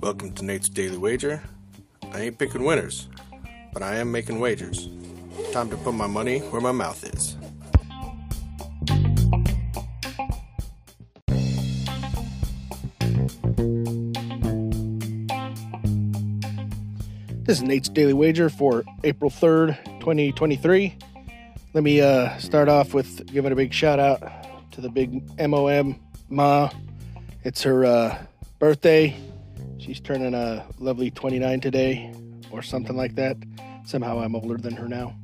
Welcome to Nate's Daily Wager. I ain't picking winners, but I am making wagers. Time to put my money where my mouth is. This is Nate's Daily Wager for April 3rd, 2023. Let me uh, start off with giving a big shout out to the big MOM Ma. It's her uh, birthday. She's turning a lovely 29 today, or something like that. Somehow I'm older than her now.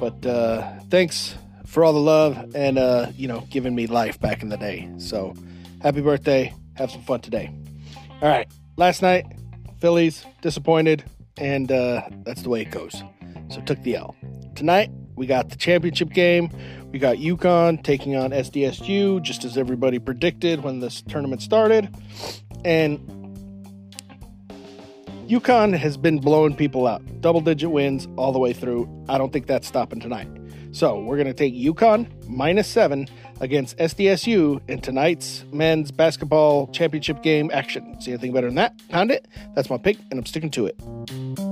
But uh, thanks for all the love and, uh, you know, giving me life back in the day. So happy birthday. Have some fun today. All right. Last night, Phillies disappointed and uh, that's the way it goes. So took the L. Tonight we got the championship game. We got UConn taking on SDSU, just as everybody predicted when this tournament started, and UConn has been blowing people out, double digit wins all the way through. I don't think that's stopping tonight. So we're going to take UConn minus seven against SDSU in tonight's men's basketball championship game action. See anything better than that? Pound it. That's my pick, and I'm sticking to it.